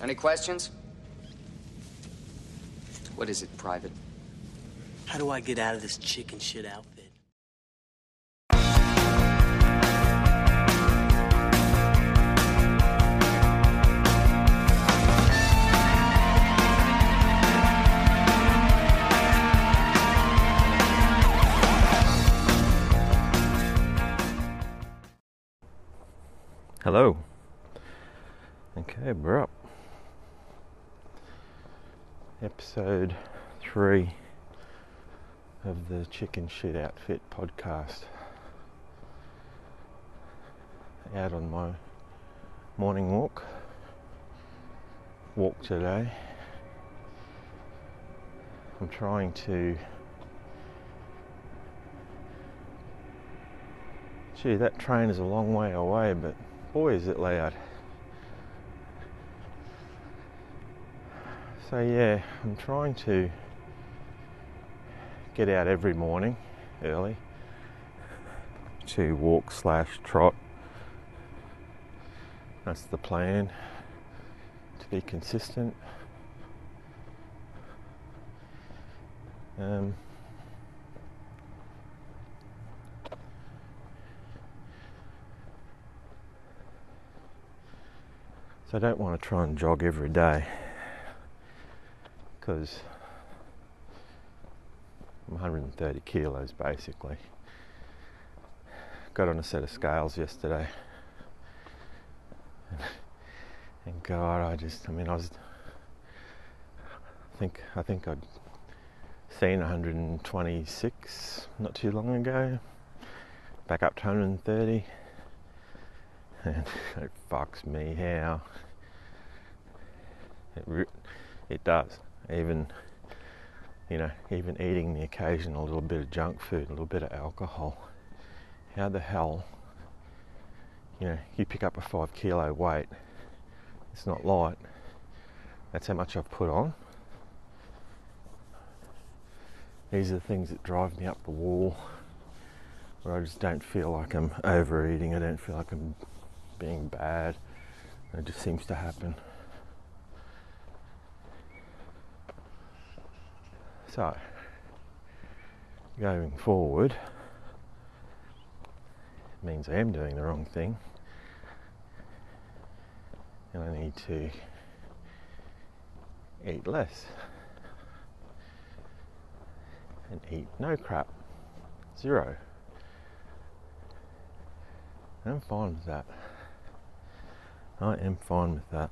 Any questions? What is it, Private? How do I get out of this chicken shit outfit? Hello. Okay, we're up. Episode three of the Chicken Shit Outfit podcast. Out on my morning walk. Walk today. I'm trying to. Gee, that train is a long way away, but boy is it loud. So yeah, I'm trying to get out every morning early to walk slash trot. That's the plan. To be consistent. Um, So I don't want to try and jog every day because I'm 130 kilos basically. Got on a set of scales yesterday. And God, I just, I mean, I was, I think, I think I'd seen 126 not too long ago. Back up to 130 and it fucks me how it it does even you know even eating the occasional little bit of junk food a little bit of alcohol how the hell you know you pick up a five kilo weight it's not light that's how much I've put on these are the things that drive me up the wall where I just don't feel like I'm overeating I don't feel like I'm being bad. It just seems to happen. So, going forward means I am doing the wrong thing and I need to eat less and eat no crap. Zero. I'm fine with that. I am fine with that.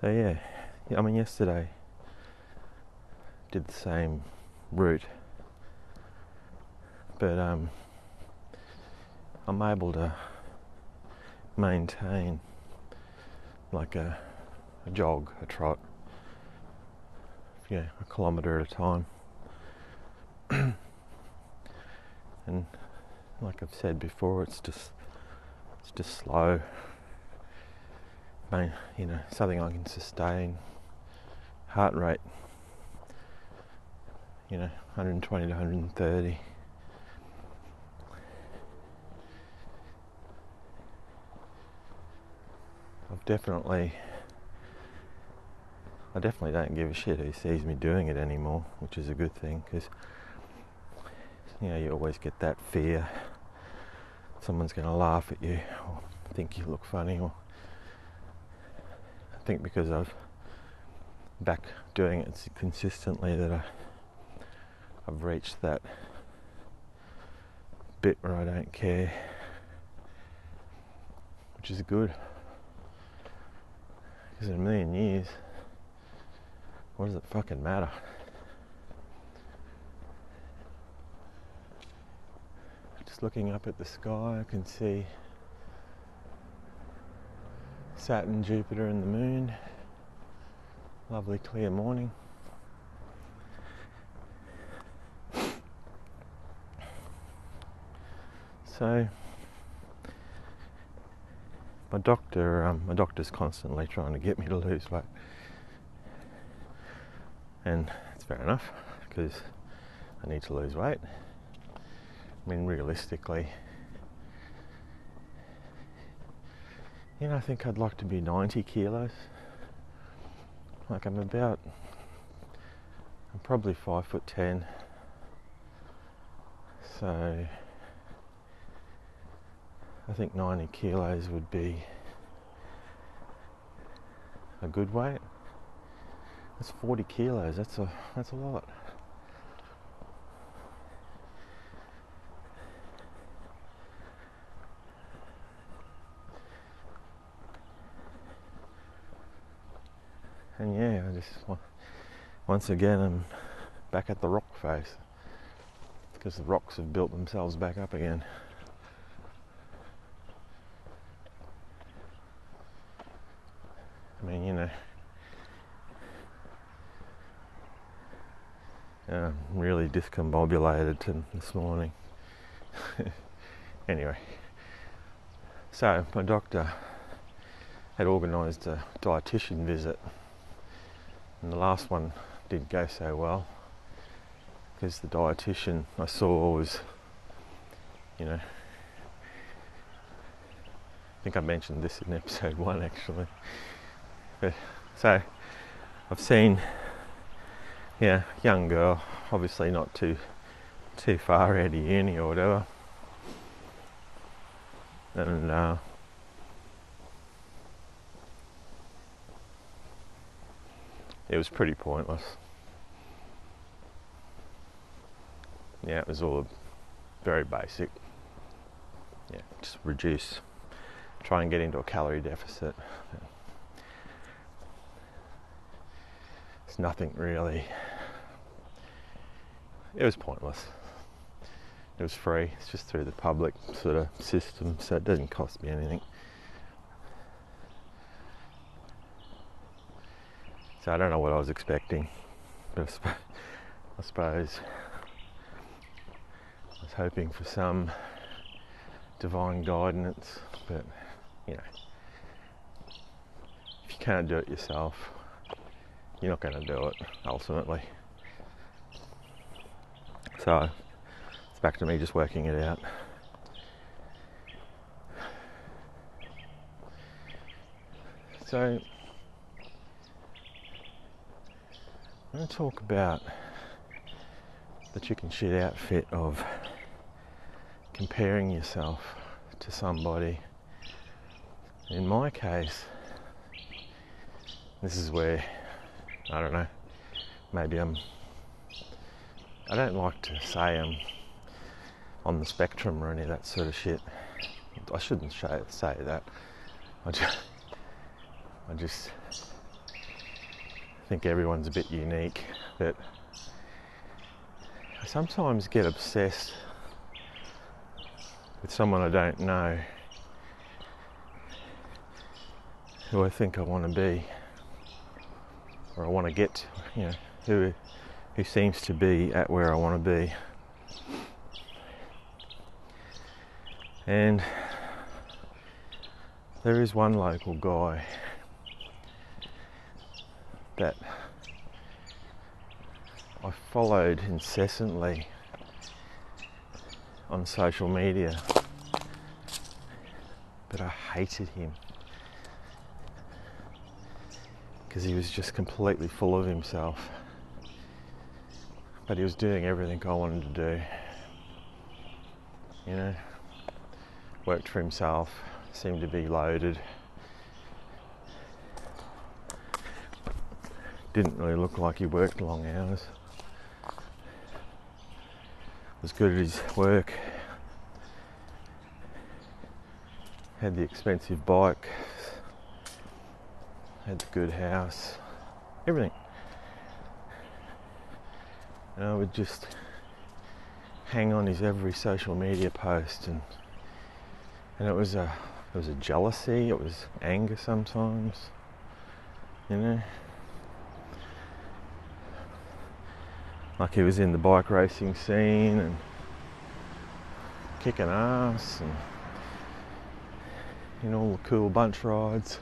So yeah, I mean yesterday did the same route, but um, I'm able to maintain like a, a jog, a trot, yeah, a kilometre at a time, and like I've said before, it's just it's just slow. You know, something I can sustain. Heart rate, you know, 120 to 130. I've definitely, I definitely don't give a shit who sees me doing it anymore, which is a good thing because you know, you always get that fear someone's going to laugh at you or think you look funny or think because I've back doing it consistently that I, I've reached that bit where I don't care which is good. Because in a million years what does it fucking matter? Just looking up at the sky, I can see Saturn, Jupiter, and the moon. Lovely clear morning. So, my doctor, um, my doctor's constantly trying to get me to lose weight, and it's fair enough because I need to lose weight. I mean, realistically, You know, I think I'd like to be 90 kilos. Like I'm about, I'm probably five foot ten. So I think 90 kilos would be a good weight. That's 40 kilos. That's a that's a lot. And yeah, I once again I'm back at the rock face because the rocks have built themselves back up again. I mean, you know, I'm really discombobulated this morning. anyway, so my doctor had organised a dietitian visit, and the last one didn't go so well because the dietitian I saw was, you know, I think I mentioned this in episode one actually. But, so I've seen, yeah, young girl, obviously not too too far out of uni or whatever, and uh, it was pretty pointless. Yeah, it was all very basic. Yeah, just reduce, try and get into a calorie deficit. It's nothing really. It was pointless. It was free. It's just through the public sort of system, so it doesn't cost me anything. So I don't know what I was expecting, but I suppose I was hoping for some divine guidance, but you know, if you can't do it yourself, you're not going to do it ultimately. So it's back to me just working it out. So I'm going to talk about the chicken shit outfit of comparing yourself to somebody. In my case, this is where I don't know, maybe I'm. I don't like to say I'm on the spectrum or any of that sort of shit. I shouldn't say that. I just, I just think everyone's a bit unique, but I sometimes get obsessed with someone I don't know who I think I want to be or I want to get, you know, who who seems to be at where I want to be. And there is one local guy that I followed incessantly on social media, but I hated him because he was just completely full of himself. But he was doing everything I wanted to do. You know, worked for himself, seemed to be loaded. Didn't really look like he worked long hours. Was good at his work. Had the expensive bike. Had the good house. Everything. And I would just hang on his every social media post and and it was a it was a jealousy, it was anger sometimes. You know? Like he was in the bike racing scene and kicking ass and know all the cool bunch rides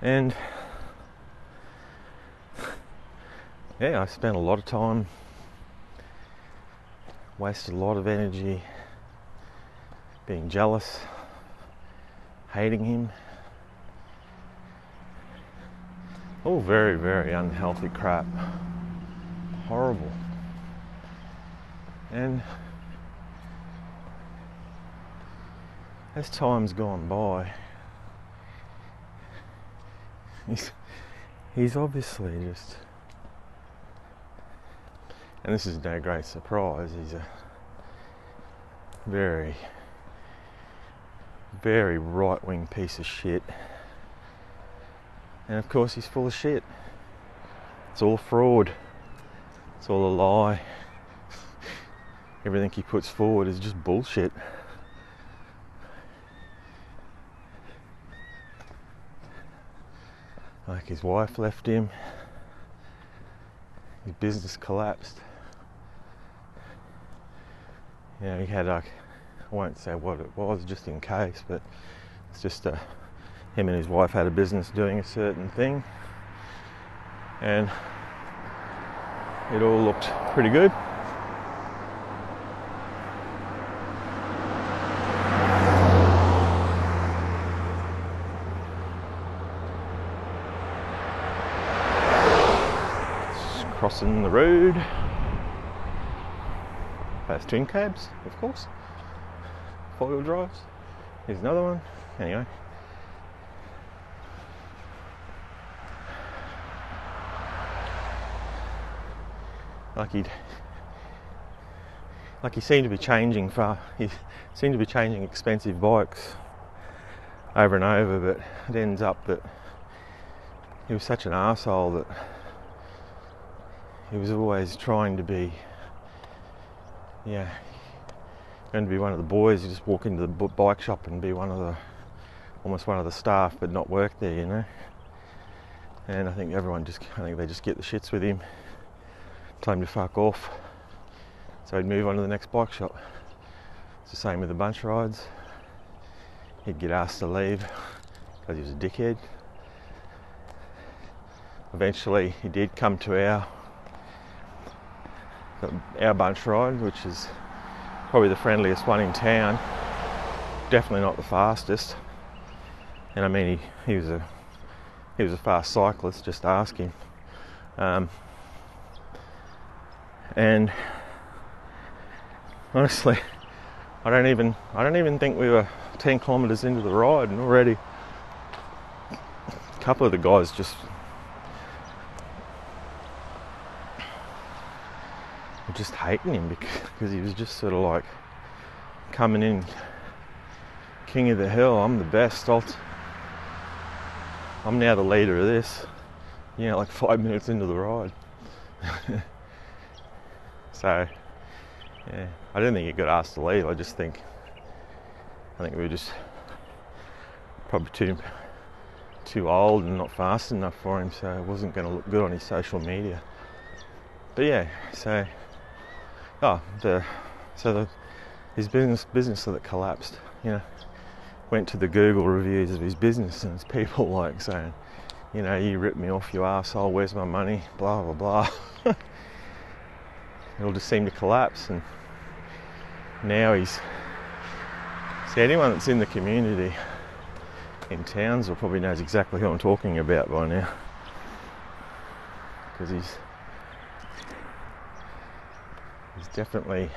and yeah I spent a lot of time wasted a lot of energy being jealous, hating him. All very, very unhealthy crap. Horrible. And as time's gone by, he's, he's obviously just, and this is no great surprise, he's a very, very right wing piece of shit. And of course, he's full of shit. It's all fraud, it's all a lie. Everything he puts forward is just bullshit. Like his wife left him, his business collapsed. You know, he had like, I won't say what it was just in case, but it's just a, him and his wife had a business doing a certain thing. And it all looked pretty good. crossing the road. Past twin cabs, of course. Four wheel drives. Here's another one. Anyway. Like he'd like he seemed to be changing far he seemed to be changing expensive bikes over and over but it ends up that he was such an asshole that he was always trying to be, yeah, going to be one of the boys. You just walk into the bike shop and be one of the, almost one of the staff, but not work there, you know. And I think everyone just, I think they just get the shits with him, him to fuck off. So he'd move on to the next bike shop. It's the same with the bunch rides. He'd get asked to leave because he was a dickhead. Eventually, he did come to our our bunch ride, which is probably the friendliest one in town. Definitely not the fastest. And I mean, he, he was a he was a fast cyclist. Just ask him. Um, and honestly, I don't even I don't even think we were 10 kilometres into the ride, and already a couple of the guys just were just hating him because he was just sort of like coming in king of the hill. I'm the best. T- I'm now the leader of this. You know, like five minutes into the ride. so, yeah, I didn't think he got asked to leave. I just think, I think we were just probably too too old and not fast enough for him, so it wasn't going to look good on his social media. But yeah, so oh, the so the his business business that collapsed. You know, went to the Google reviews of his business, and it's people like saying, you know, you ripped me off, you asshole. Where's my money? Blah blah blah. it all just seemed to collapse, and now he's. See, anyone that's in the community in Townsville probably knows exactly who I'm talking about by now, because he's He's definitely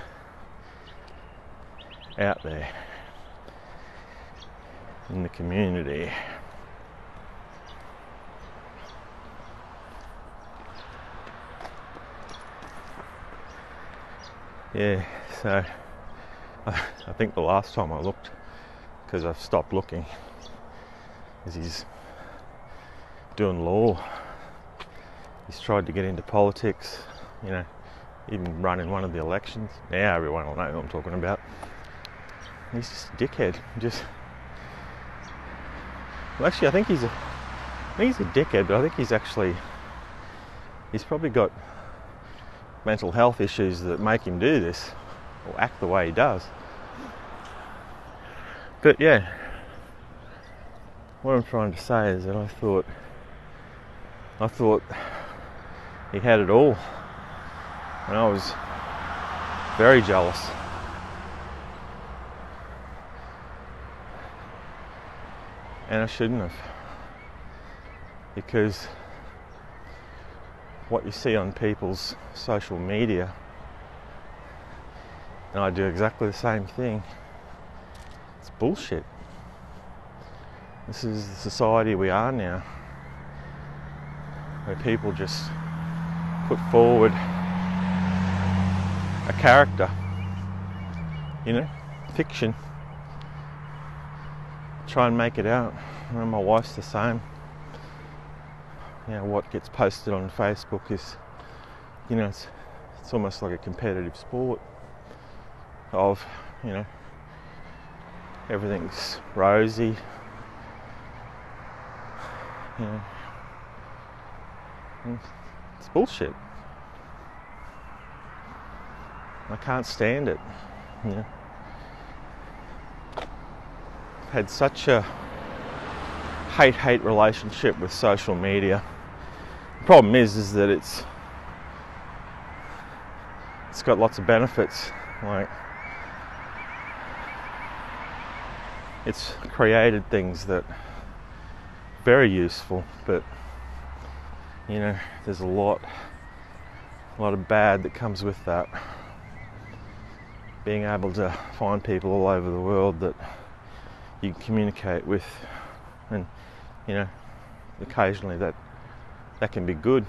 out there in the community. Yeah, so I, think the last time I looked, because I've stopped looking, is he's doing law. He's tried to get into politics, you know, even run in one of the elections. Now everyone will know who I'm talking about. He's just a dickhead. Just well, actually, I think he's a, I think he's a dickhead, but I think he's actually, he's probably got mental health issues that make him do this or act the way he does. But yeah, what I'm trying to say is that I thought, I thought he had it all and I was very jealous. And I shouldn't have. Because what you see on people's social media, and I do exactly the same thing, it's bullshit. This is the society we are now, where people just put forward a character, you know, fiction, try and make it out. Know, my wife's the same. You know, what gets posted on Facebook is, you know, it's, it's almost like a competitive sport of, you know, everything's rosy, you know, mm, it's bullshit. I can't stand it. You know. I've had such a hate-hate relationship with social media. Problem is, is that it's it's got lots of benefits. Like it's created things that very useful, but you know, there's a lot a lot of bad that comes with that. Being able to find people all over the world that you can communicate with and you know, occasionally that that can be good.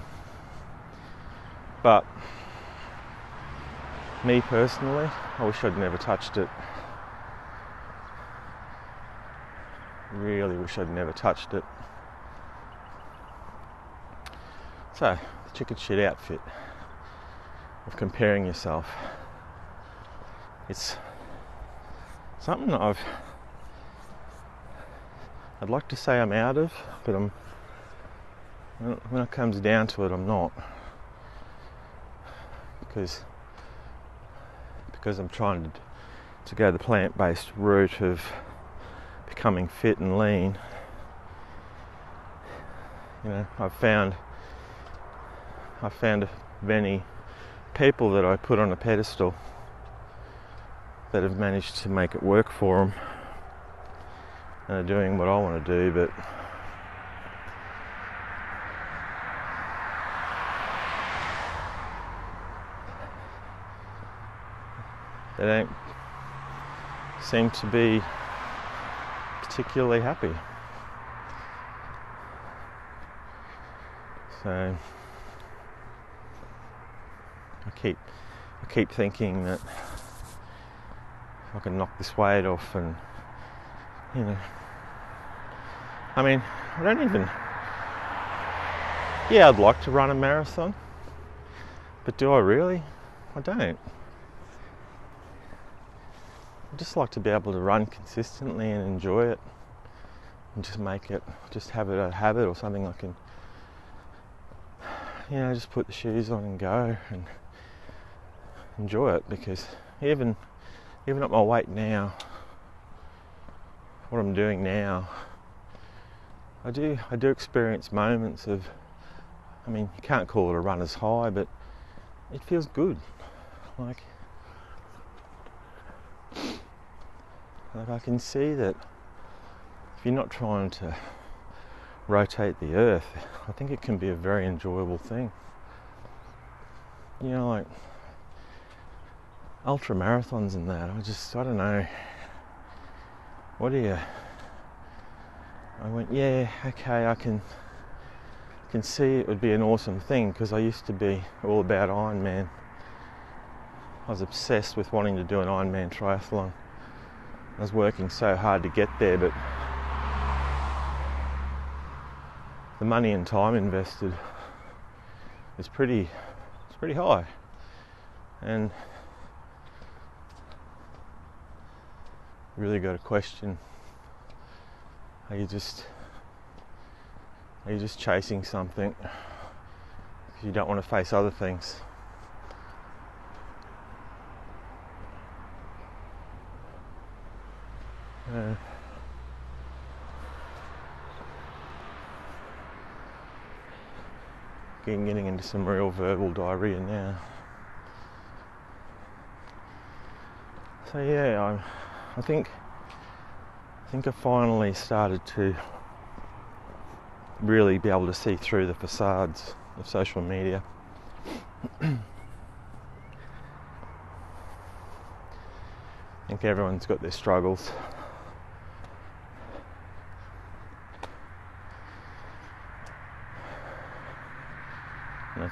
But me personally, I wish I'd never touched it. Really wish I'd never touched it. So, the chicken shit outfit of comparing yourself. It's something I've I'd like to say I'm out of, but I'm when it comes down to it, I'm not because because I'm trying to to go the plant-based route of becoming fit and lean. You know, I've found I've found many people that I put on a pedestal that have managed to make it work for them and are doing what I want to do, but they don't seem to be particularly happy. So I keep I keep thinking that if I can knock this weight off and you know I mean I don't even yeah I'd like to run a marathon but do I really I don't I just like to be able to run consistently and enjoy it and just make it just have it a habit or something I can you know just put the shoes on and go and enjoy it because even even at my weight now, what I'm doing now, I do I do experience moments of I mean you can't call it a runner's high, but it feels good. Like I can see that if you're not trying to rotate the earth, I think it can be a very enjoyable thing. You know, like ultra marathons and that. I just, I don't know. What do you? I went, yeah, okay, I can, can see it would be an awesome thing because I used to be all about Ironman. I was obsessed with wanting to do an Ironman triathlon. I was working so hard to get there, but the money and time invested is pretty, it's pretty high, and really got to question. Are you just are you just chasing something? You don't want to face other things uh, getting, into some real verbal diarrhea now so yeah I'm I think I think I finally started to really be able to see through the facades of social media. I think everyone's got their struggles.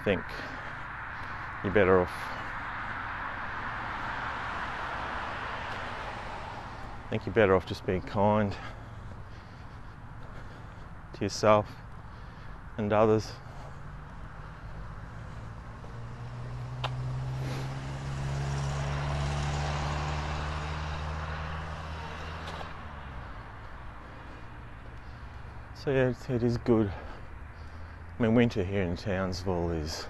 Think you're better off. I think you're better off just being kind to yourself and others. So yeah, it- it is good. I mean, winter here in Townsville is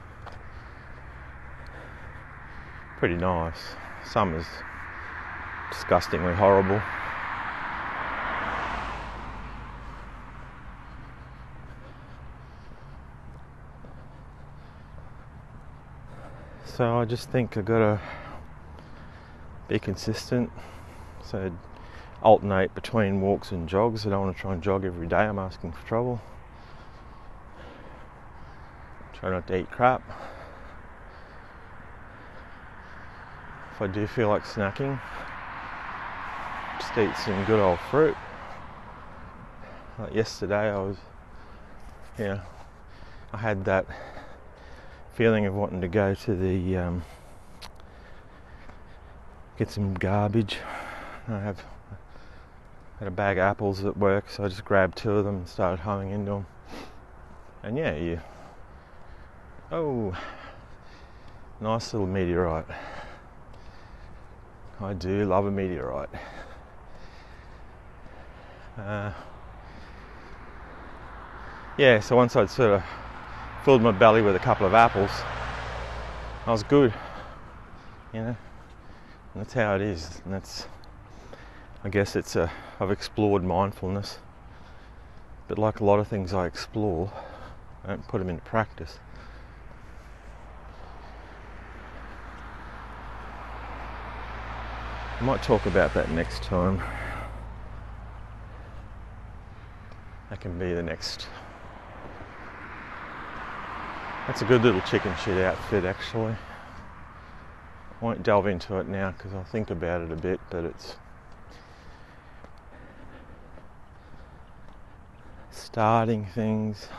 pretty nice. Summer's disgustingly horrible. So I just think I gotta be consistent. So alternate between walks and jogs. I don't want to try and jog every day. I'm asking for trouble. Try not to eat crap. If I do feel like snacking, just eat some good old fruit. Like yesterday, I was, yeah, I had that feeling of wanting to go to the um, get some garbage. I have had a bag of apples at work, so I just grabbed two of them and started humming into them. And yeah, you. Oh, nice little meteorite. I do love a meteorite. Uh, yeah, so once I'd sort of filled my belly with a couple of apples, I was good. You know, and that's how it is. And that's, I guess, it's a. I've explored mindfulness, but like a lot of things I explore, I don't put them into practice. I might talk about that next time. That can be the next. That's a good little chicken shit outfit, actually. I won't delve into it now because I'll think about it a bit, but it's starting things,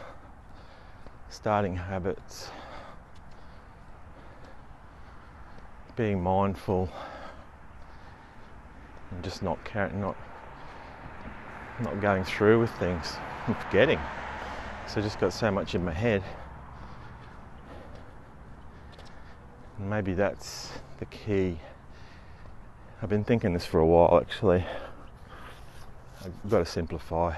starting habits, being mindful, and just not carrying, not not going through with things and forgetting. So I just got so much in my head. And maybe that's the key. I've been thinking this for a while actually. I've got to simplify.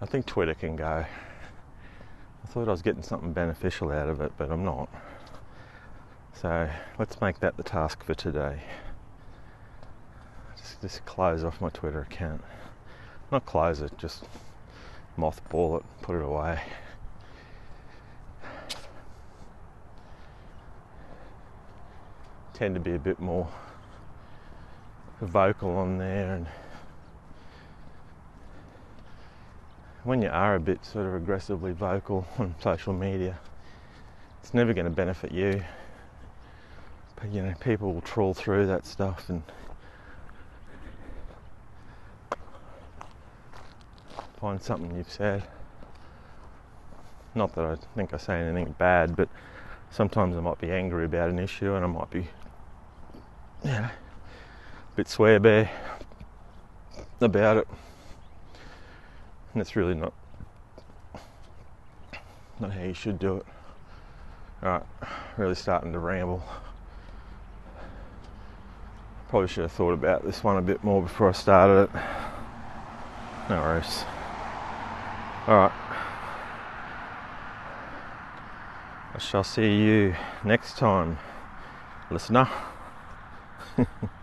I think Twitter can go. Thought I was getting something beneficial out of it, but I'm not. So let's make that the task for today. Just, just close off my Twitter account. Not close it, just mothball it, put it away. Tend to be a bit more vocal on there and when you are a bit sort of aggressively vocal on social media, it's never going to benefit you. But you know, people will trawl through that stuff and find something you've said. Not that I think I say anything bad, but sometimes I might be angry about an issue and I might be, you know, a bit swear bear about it and it's really not not how you should do it. Alright, really starting to ramble. Probably should have thought about this one a bit more before I started it. No worries. Alright. I shall see you next time, listener.